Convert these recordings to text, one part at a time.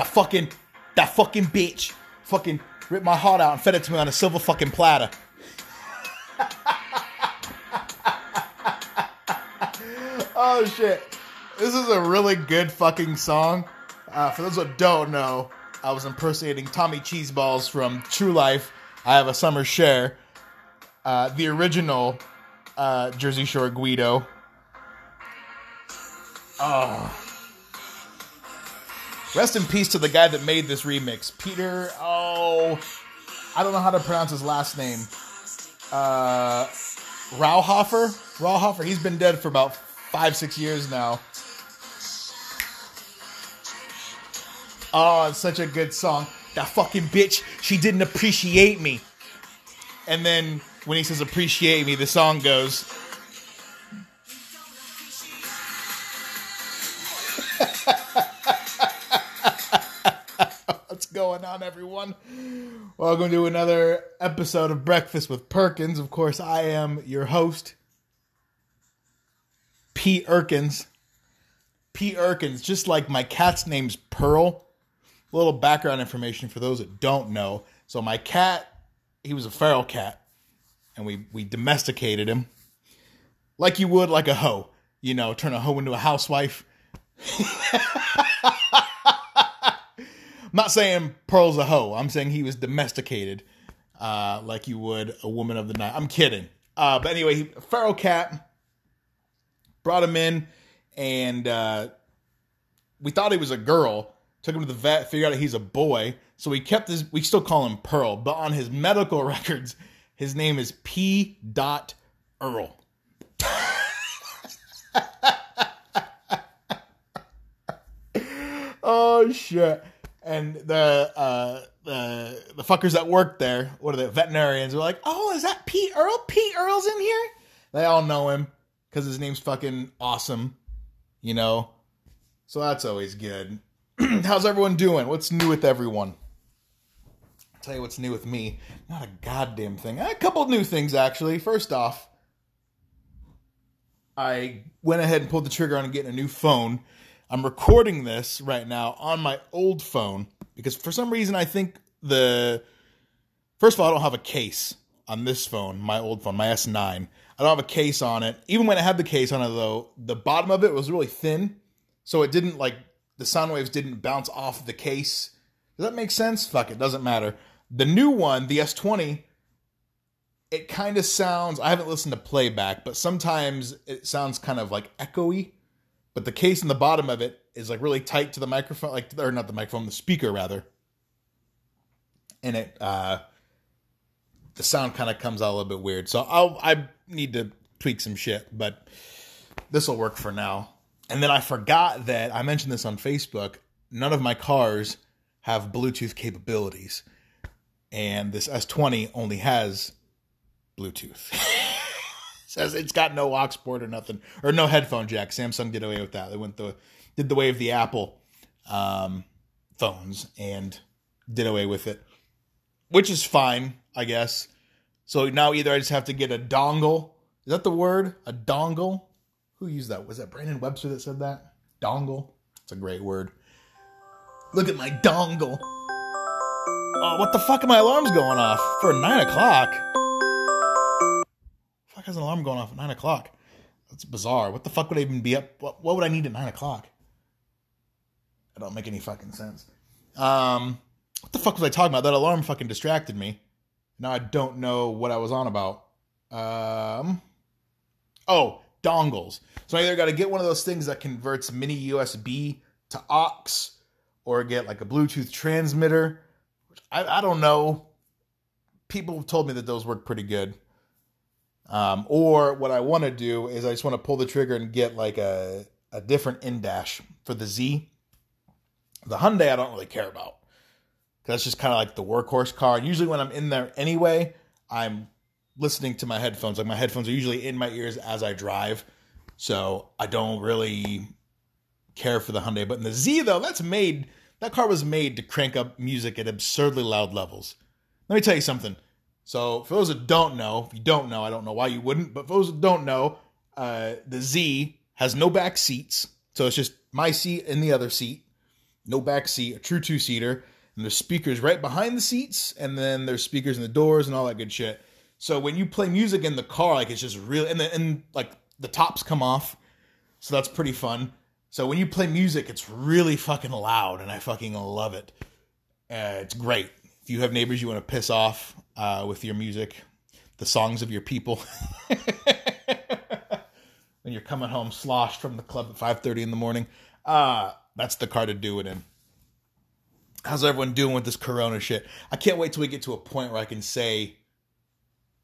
That fucking, that fucking bitch, fucking ripped my heart out and fed it to me on a silver fucking platter. oh shit. This is a really good fucking song. Uh, for those who don't know, I was impersonating Tommy Cheeseballs from True Life. I have a summer share. Uh, the original uh, Jersey Shore Guido. Oh. Rest in peace to the guy that made this remix. Peter, oh, I don't know how to pronounce his last name. Uh, Rauhofer? Rauhofer, he's been dead for about five, six years now. Oh, it's such a good song. That fucking bitch, she didn't appreciate me. And then when he says appreciate me, the song goes. On, everyone? Welcome to another episode of Breakfast with Perkins. Of course, I am your host, P. Erkins. P. Erkins, just like my cat's name's Pearl. A little background information for those that don't know. So, my cat, he was a feral cat, and we, we domesticated him like you would like a hoe. You know, turn a hoe into a housewife. I'm not saying Pearl's a hoe. I'm saying he was domesticated uh, like you would a woman of the night. I'm kidding. Uh, but anyway, he, feral cat brought him in, and uh, we thought he was a girl. Took him to the vet, figured out he's a boy. So we kept his. We still call him Pearl, but on his medical records, his name is P. Dot Earl. oh shit! And the uh, the the fuckers that work there, what are the Veterinarians are like, oh, is that Pete Earl? Pete Earl's in here. They all know him because his name's fucking awesome, you know. So that's always good. How's everyone doing? What's new with everyone? I'll tell you what's new with me. Not a goddamn thing. A couple new things actually. First off, I went ahead and pulled the trigger on getting a new phone. I'm recording this right now on my old phone because for some reason I think the first of all I don't have a case on this phone, my old phone, my S9. I don't have a case on it. Even when I had the case on it though, the bottom of it was really thin, so it didn't like the sound waves didn't bounce off the case. Does that make sense? Fuck it, doesn't matter. The new one, the S20, it kind of sounds. I haven't listened to playback, but sometimes it sounds kind of like echoey. But the case in the bottom of it is like really tight to the microphone, like or not the microphone, the speaker rather. And it, uh, the sound kind of comes out a little bit weird. So I'll I need to tweak some shit, but this will work for now. And then I forgot that I mentioned this on Facebook. None of my cars have Bluetooth capabilities, and this S20 only has Bluetooth. Says it's got no aux port or nothing, or no headphone jack. Samsung did away with that. They went the did the way of the Apple um, phones and did away with it, which is fine, I guess. So now either I just have to get a dongle. Is that the word? A dongle? Who used that? Was that Brandon Webster that said that? Dongle. It's a great word. Look at my dongle. Oh, what the fuck are my alarms going off for nine o'clock? Has an alarm going off at nine o'clock? That's bizarre. What the fuck would I even be up? What, what would I need at nine o'clock? That don't make any fucking sense. Um, what the fuck was I talking about? That alarm fucking distracted me. Now I don't know what I was on about. Um, oh, dongles. So I either got to get one of those things that converts mini USB to aux, or get like a Bluetooth transmitter. I, I don't know. People have told me that those work pretty good. Um, or what I want to do is I just want to pull the trigger and get like a a different in dash for the Z. The Hyundai I don't really care about because that's just kind of like the workhorse car. And usually when I'm in there anyway, I'm listening to my headphones. Like my headphones are usually in my ears as I drive, so I don't really care for the Hyundai. But in the Z though, that's made that car was made to crank up music at absurdly loud levels. Let me tell you something. So for those that don't know, if you don't know, I don't know why you wouldn't, but for those that don't know, uh, the Z has no back seats, so it's just my seat and the other seat. no back seat, a true two seater, and there's speakers right behind the seats, and then there's speakers in the doors and all that good shit. So when you play music in the car, like it's just real, and the, and like the tops come off, so that's pretty fun. So when you play music, it's really fucking loud, and I fucking love it. Uh, it's great. If you have neighbors you want to piss off uh, with your music, the songs of your people, when you're coming home sloshed from the club at five thirty in the morning, uh, that's the car to do it in. How's everyone doing with this Corona shit? I can't wait till we get to a point where I can say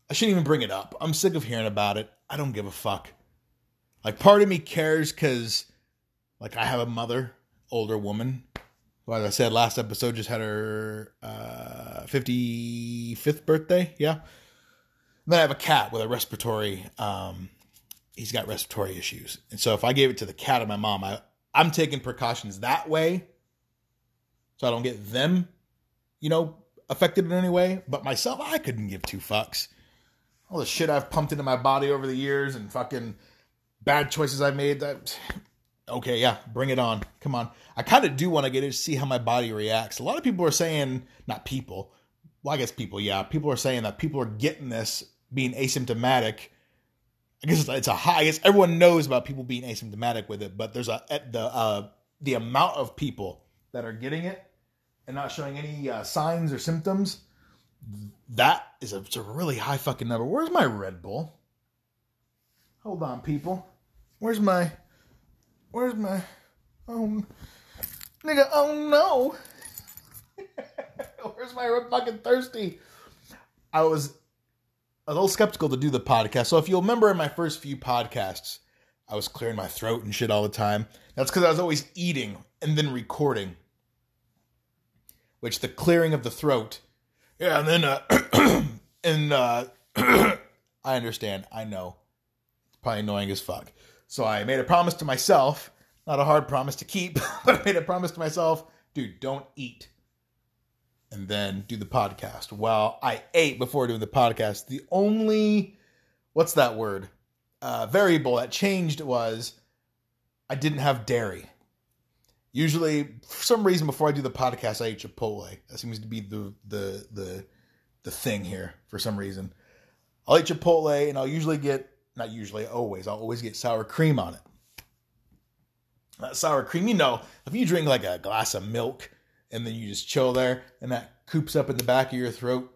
I shouldn't even bring it up. I'm sick of hearing about it. I don't give a fuck. Like, part of me cares because, like, I have a mother, older woman, as I said last episode, just had her uh, 55th birthday. Yeah. And then I have a cat with a respiratory, um, he's got respiratory issues. And so if I gave it to the cat of my mom, I, I'm taking precautions that way so I don't get them, you know, affected in any way. But myself, I couldn't give two fucks all the shit I've pumped into my body over the years and fucking bad choices I made. That okay, yeah, bring it on. Come on. I kind of do want to get it to see how my body reacts. A lot of people are saying, not people. Well, I guess people, yeah. People are saying that people are getting this being asymptomatic. I guess it's a high. I guess everyone knows about people being asymptomatic with it, but there's a the uh, the amount of people that are getting it and not showing any uh, signs or symptoms that is a, it's a really high fucking number. Where's my Red Bull? Hold on, people. Where's my. Where's my. Oh. Nigga, oh no. Where's my fucking thirsty? I was a little skeptical to do the podcast. So if you'll remember in my first few podcasts, I was clearing my throat and shit all the time. That's because I was always eating and then recording. Which the clearing of the throat yeah, and then uh, and uh, I understand. I know it's probably annoying as fuck. So I made a promise to myself, not a hard promise to keep, but I made a promise to myself, dude, don't eat. And then do the podcast. Well, I ate before doing the podcast. The only what's that word? Uh, variable that changed was I didn't have dairy. Usually, for some reason, before I do the podcast, I eat Chipotle. That seems to be the the the the thing here for some reason. I'll eat Chipotle, and I'll usually get not usually always. I'll always get sour cream on it. That sour cream, you know, if you drink like a glass of milk and then you just chill there, and that coops up in the back of your throat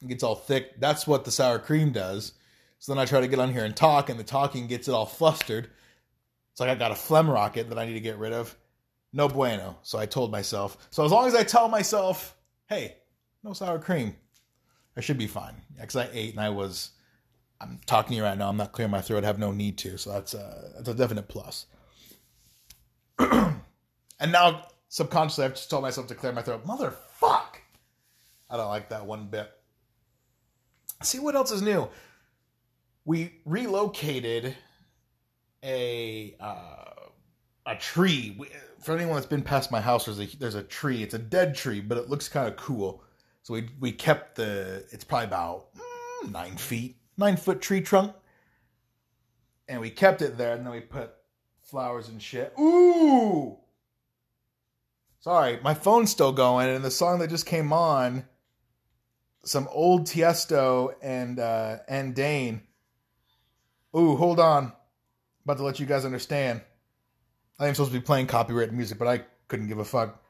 and gets all thick. That's what the sour cream does. So then I try to get on here and talk, and the talking gets it all flustered. It's like I got a phlegm rocket that I need to get rid of no bueno. So I told myself. So as long as I tell myself, hey, no sour cream, I should be fine. Because I ate and I was, I'm talking to you right now. I'm not clearing my throat. I have no need to. So that's a, that's a definite plus. and now subconsciously, I've just told myself to clear my throat. Motherfuck. I don't like that one bit. See what else is new. We relocated a uh, a tree for anyone that's been past my house, there's a there's a tree. It's a dead tree, but it looks kind of cool. So we we kept the. It's probably about mm, nine feet, nine foot tree trunk, and we kept it there. And then we put flowers and shit. Ooh. Sorry, my phone's still going, and the song that just came on, some old Tiesto and uh, and Dane. Ooh, hold on. About to let you guys understand. I am supposed to be playing copyrighted music, but I couldn't give a fuck.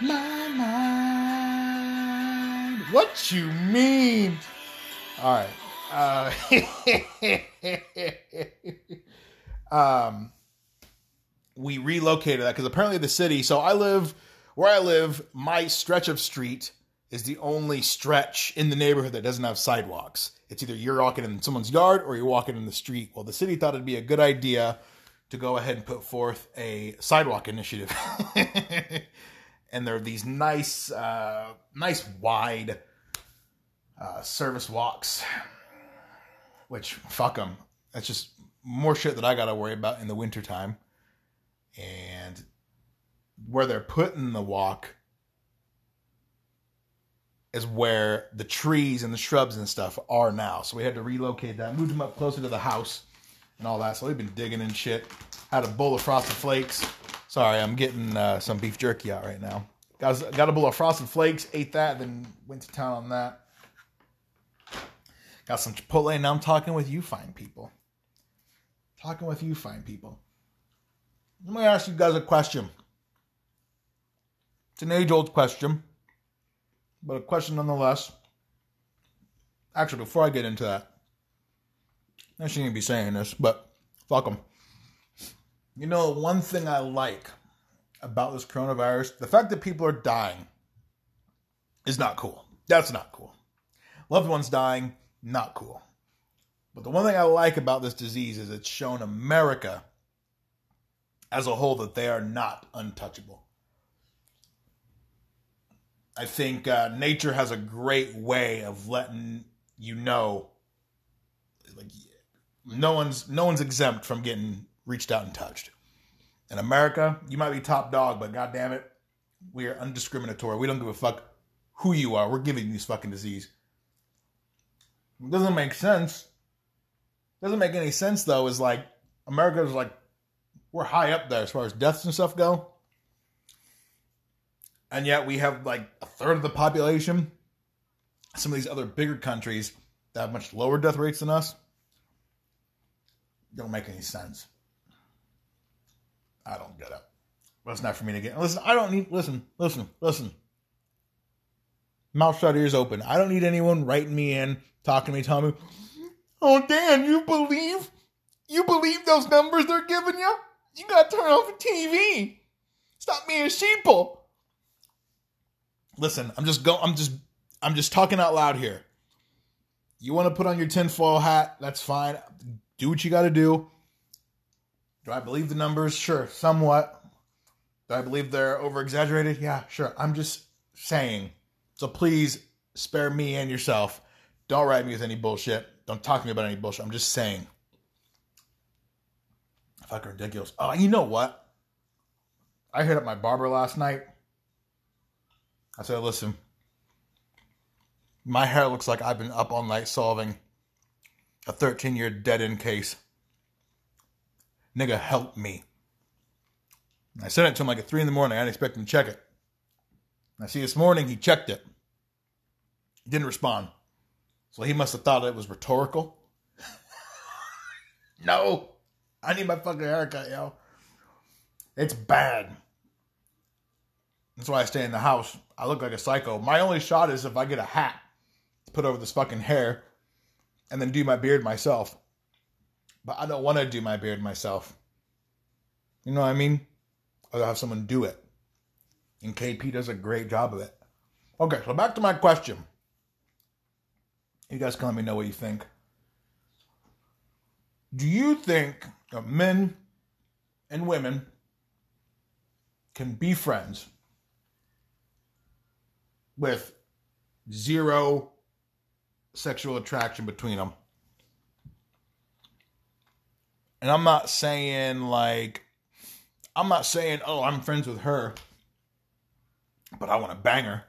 My mind. What you mean? All right. Uh, um, we relocated that because apparently the city. So I live where I live, my stretch of street is the only stretch in the neighborhood that doesn't have sidewalks. It's either you're walking in someone's yard or you're walking in the street. Well, the city thought it'd be a good idea to go ahead and put forth a sidewalk initiative. and there are these nice, uh, nice wide uh, service walks, which fuck them. That's just more shit that I got to worry about in the wintertime. And where they're putting the walk is where the trees and the shrubs and stuff are now. So we had to relocate that, moved them up closer to the house and all that. So we've been digging and shit. Had a bowl of frosted flakes. Sorry, I'm getting uh, some beef jerky out right now. Got, got a bowl of frosted flakes, ate that, then went to town on that. Got some Chipotle, and now I'm talking with you fine people. Talking with you fine people. Let me ask you guys a question. It's an age old question, but a question nonetheless. Actually, before I get into that, I shouldn't be saying this, but fuck them. You know, one thing I like about this coronavirus, the fact that people are dying is not cool. That's not cool. Loved ones dying, not cool. But the one thing I like about this disease is it's shown America as a whole that they are not untouchable. I think uh, nature has a great way of letting you know, like no one's no one's exempt from getting reached out and touched. In America, you might be top dog, but god damn it, we are undiscriminatory. We don't give a fuck who you are. We're giving you this fucking disease. It doesn't make sense. Doesn't make any sense though. Is like America's like we're high up there as far as deaths and stuff go, and yet we have like a third of the population. Some of these other bigger countries that have much lower death rates than us don't make any sense. I don't get it. It's not for me to get. Listen, I don't need. Listen, listen, listen. Mouth shut, ears open. I don't need anyone writing me in, talking to me, telling me, "Oh, Dan, you believe? You believe those numbers they're giving you? You gotta turn off the TV. Stop being a sheeple." Listen, I'm just go. I'm just. I'm just talking out loud here. You want to put on your tinfoil hat? That's fine. Do what you got to do. Do I believe the numbers? Sure, somewhat. Do I believe they're over exaggerated? Yeah, sure. I'm just saying. So please spare me and yourself. Don't write me with any bullshit. Don't talk to me about any bullshit. I'm just saying. Fucking ridiculous. Oh, you know what? I hit up my barber last night. I said, listen, my hair looks like I've been up all night solving a 13 year dead end case. Nigga, help me. I sent it to him like at 3 in the morning. I didn't expect him to check it. I see this morning he checked it. He didn't respond. So he must have thought it was rhetorical. no. I need my fucking haircut, yo. It's bad. That's why I stay in the house. I look like a psycho. My only shot is if I get a hat to put over this fucking hair and then do my beard myself. But I don't want to do my beard myself. You know what I mean? I'll have someone do it. And KP does a great job of it. Okay, so back to my question. You guys can let me know what you think. Do you think that men and women can be friends with zero sexual attraction between them? And I'm not saying like, I'm not saying, oh, I'm friends with her, but I want to bang her.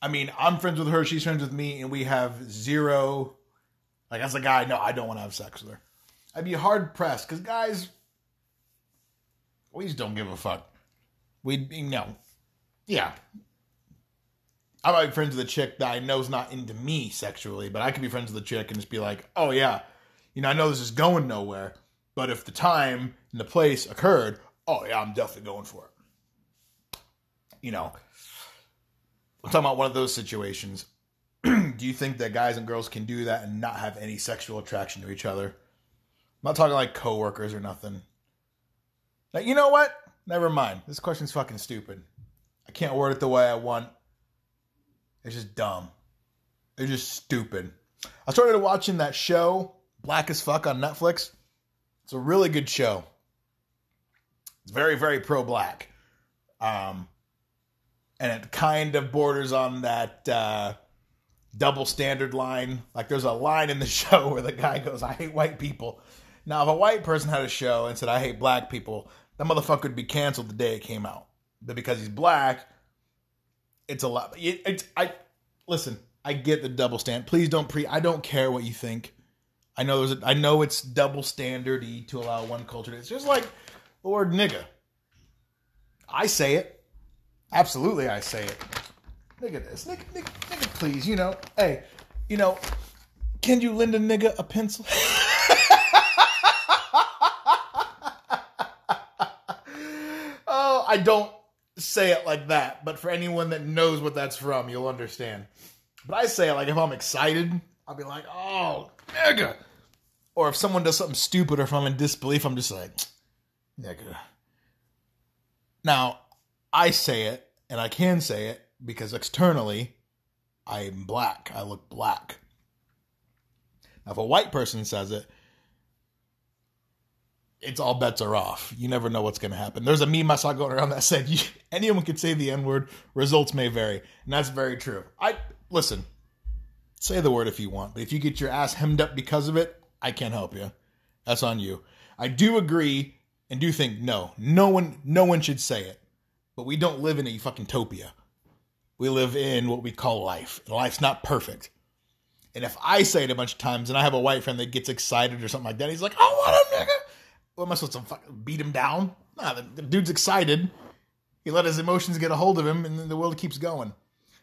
I mean, I'm friends with her, she's friends with me, and we have zero. Like, as a guy, no, I don't want to have sex with her. I'd be hard pressed because guys, we just don't give a fuck. We'd you know, yeah. I might be friends with a chick that I know is not into me sexually, but I could be friends with a chick and just be like, oh, yeah, you know, I know this is going nowhere, but if the time and the place occurred, oh, yeah, I'm definitely going for it. You know, I'm talking about one of those situations. do you think that guys and girls can do that and not have any sexual attraction to each other? I'm not talking like coworkers or nothing. Like, you know what? Never mind. This question's fucking stupid. I can't word it the way I want. It's just dumb. They're just stupid. I started watching that show, Black as Fuck, on Netflix. It's a really good show. It's very, very pro black. Um, and it kind of borders on that uh, double standard line. Like there's a line in the show where the guy goes, I hate white people. Now, if a white person had a show and said, I hate black people, that motherfucker would be canceled the day it came out. But because he's black, it's a lot. It, it's I. listen, I get the double stand. Please don't pre. I don't care what you think. I know there's. A, I know it's double standardy to allow one culture. to It's just like the word nigga. I say it. Absolutely, I say it. Nigga, this nigga, nigga, nigga, please. You know, hey, you know, can you lend a nigga a pencil? oh, I don't say it like that, but for anyone that knows what that's from, you'll understand. But I say it like if I'm excited, I'll be like, oh, nigga. Or if someone does something stupid or if I'm in disbelief, I'm just like, nigga. Now, I say it, and I can say it because externally, I'm black. I look black. Now, if a white person says it, it's all bets are off. You never know what's going to happen. There's a meme I saw going around that said anyone could say the N word, results may vary, and that's very true. I listen, say the word if you want, but if you get your ass hemmed up because of it, I can't help you. That's on you. I do agree and do think no, no one, no one should say it, but we don't live in a fucking topia. We live in what we call life. And life's not perfect. And if I say it a bunch of times and I have a white friend that gets excited or something like that, he's like, "Oh, what a nigga!" What am I supposed to fucking beat him down? Nah, the, the dude's excited. He let his emotions get a hold of him, and the world keeps going.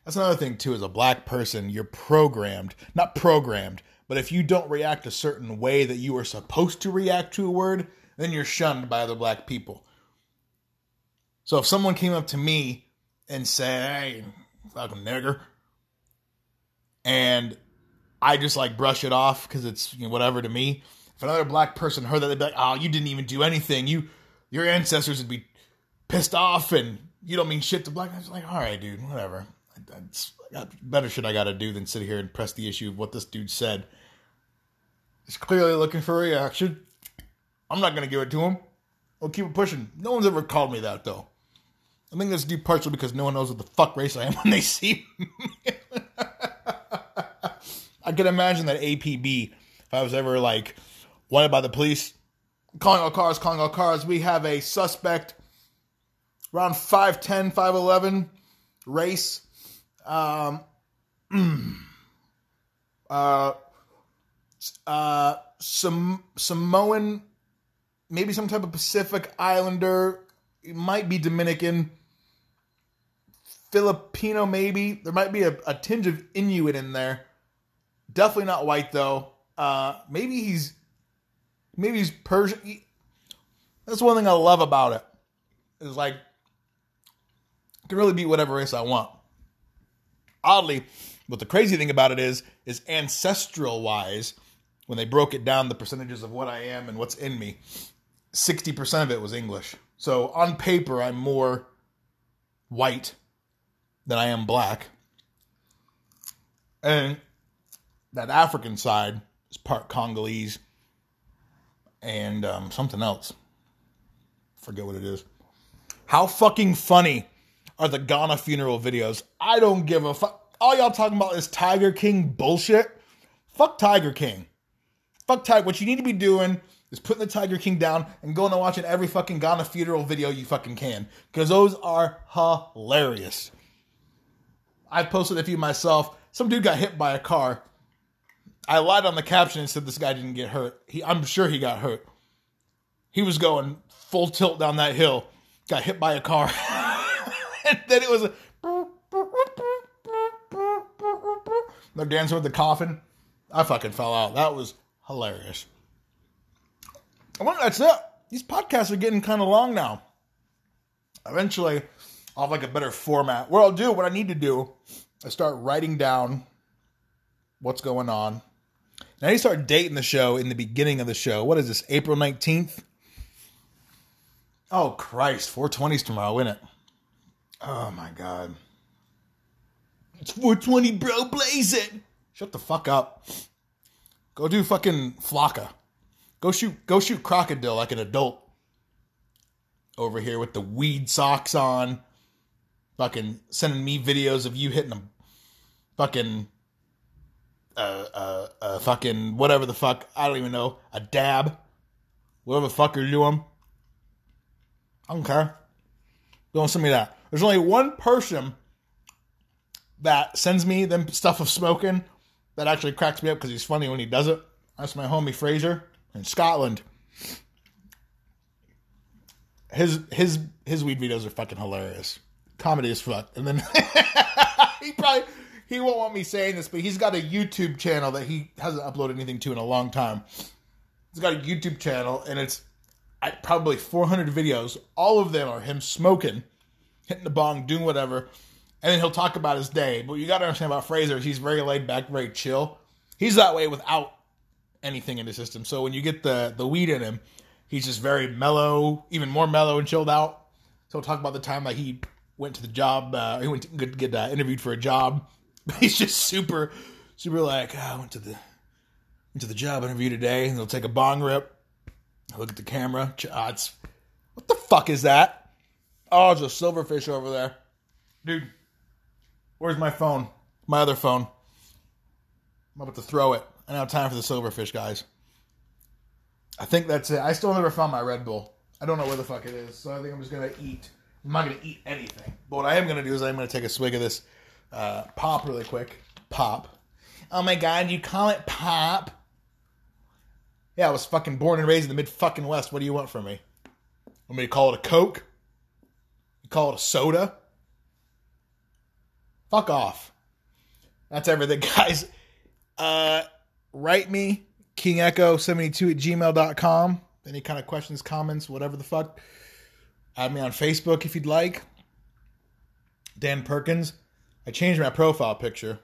That's another thing too. As a black person, you're programmed, not programmed, but if you don't react a certain way that you are supposed to react to a word, then you're shunned by other black people. So if someone came up to me and said, "Hey, fucking nigger," and I just like brush it off because it's you know, whatever to me. If another black person heard that, they'd be like, "Oh, you didn't even do anything. You, your ancestors would be pissed off, and you don't mean shit to black." I was like, "All right, dude, whatever. That's uh, better shit I got to do than sit here and press the issue of what this dude said." He's clearly looking for a reaction. I'm not gonna give it to him. We'll keep it pushing. No one's ever called me that though. I think that's due partially because no one knows what the fuck race I am when they see me. I can imagine that APB, if I was ever like wanted by the police, calling all cars, calling all cars, we have a suspect around 5'10, 5'11, race. Um, uh, uh, some Samoan, maybe some type of Pacific Islander, it might be Dominican, Filipino, maybe. There might be a, a tinge of Inuit in there. Definitely not white though. Uh, maybe he's maybe he's Persian. He, that's one thing I love about it. Is like I can really be whatever race I want. Oddly, but the crazy thing about it is, is ancestral wise, when they broke it down, the percentages of what I am and what's in me, sixty percent of it was English. So on paper, I'm more white than I am black, and that African side is part Congolese and um, something else. Forget what it is. How fucking funny are the Ghana funeral videos? I don't give a fuck. All y'all talking about is Tiger King bullshit. Fuck Tiger King. Fuck Tiger. What you need to be doing is putting the Tiger King down and going and watching every fucking Ghana funeral video you fucking can. Because those are hilarious. I posted a few myself. Some dude got hit by a car I lied on the caption and said this guy didn't get hurt. He, I'm sure he got hurt. He was going full tilt down that hill, got hit by a car, and then it was They're dancing with the coffin. I fucking fell out. That was hilarious. Well, that's it. These podcasts are getting kind of long now. Eventually, I'll have like a better format. What I'll do, what I need to do, is start writing down what's going on now you start dating the show in the beginning of the show. What is this? April 19th? Oh Christ, 420's tomorrow, isn't it? Oh my god. It's 420, bro, blaze it. Shut the fuck up. Go do fucking flocka. Go shoot go shoot crocodile like an adult. Over here with the weed socks on. Fucking sending me videos of you hitting a fucking uh, a, a fucking whatever the fuck I don't even know a dab, whatever the fuck you're doing. I don't care. Don't send me that. There's only one person that sends me them stuff of smoking that actually cracks me up because he's funny when he does it. That's my homie Fraser in Scotland. His his his weed videos are fucking hilarious. Comedy as fuck. And then he probably he won't want me saying this, but he's got a YouTube channel that he hasn't uploaded anything to in a long time. He's got a YouTube channel and it's probably 400 videos. All of them are him smoking, hitting the bong, doing whatever, and then he'll talk about his day. But you got to understand about Fraser, he's very laid back, very chill. He's that way without anything in the system. So when you get the the weed in him, he's just very mellow, even more mellow and chilled out. So he'll talk about the time that he went to the job, uh, he went to get, uh, interviewed for a job. He's just super, super like, oh, I went to the went to the job interview today, and he'll take a bong rip, look at the camera. Uh, it's, what the fuck is that? Oh, it's a silverfish over there, dude. Where's my phone? My other phone. I'm about to throw it. I have time for the silverfish, guys. I think that's it. I still never found my Red Bull. I don't know where the fuck it is, so I think I'm just gonna eat. I'm not gonna eat anything. But what I am gonna do is I'm gonna take a swig of this uh, pop really quick. Pop. Oh my god, you call it pop? Yeah, I was fucking born and raised in the mid fucking west. What do you want from me? Want me to call it a Coke? You call it a soda? Fuck off. That's everything, guys. Uh, write me, kingecho72 at gmail.com. Any kind of questions, comments, whatever the fuck. Add me on Facebook if you'd like. Dan Perkins. I changed my profile picture.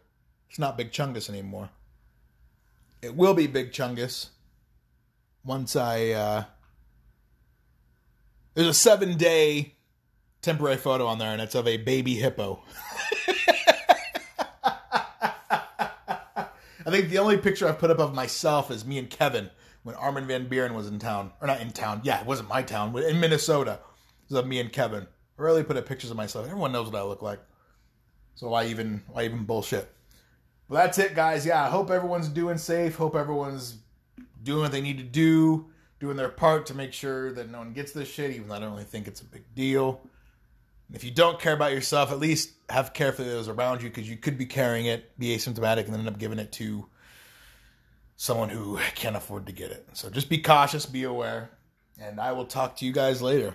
It's not Big Chungus anymore. It will be Big Chungus once I. Uh, there's a seven day temporary photo on there, and it's of a baby hippo. I think the only picture I've put up of myself is me and Kevin when Armin van Buuren was in town, or not in town. Yeah, it wasn't my town, in Minnesota. It was of me and Kevin. I rarely put up pictures of myself. Everyone knows what I look like, so why even why even bullshit? Well, that's it, guys. Yeah, I hope everyone's doing safe. Hope everyone's doing what they need to do, doing their part to make sure that no one gets this shit. Even though I don't really think it's a big deal. If you don't care about yourself, at least have care for those around you because you could be carrying it, be asymptomatic, and then end up giving it to someone who can't afford to get it. So just be cautious, be aware, and I will talk to you guys later.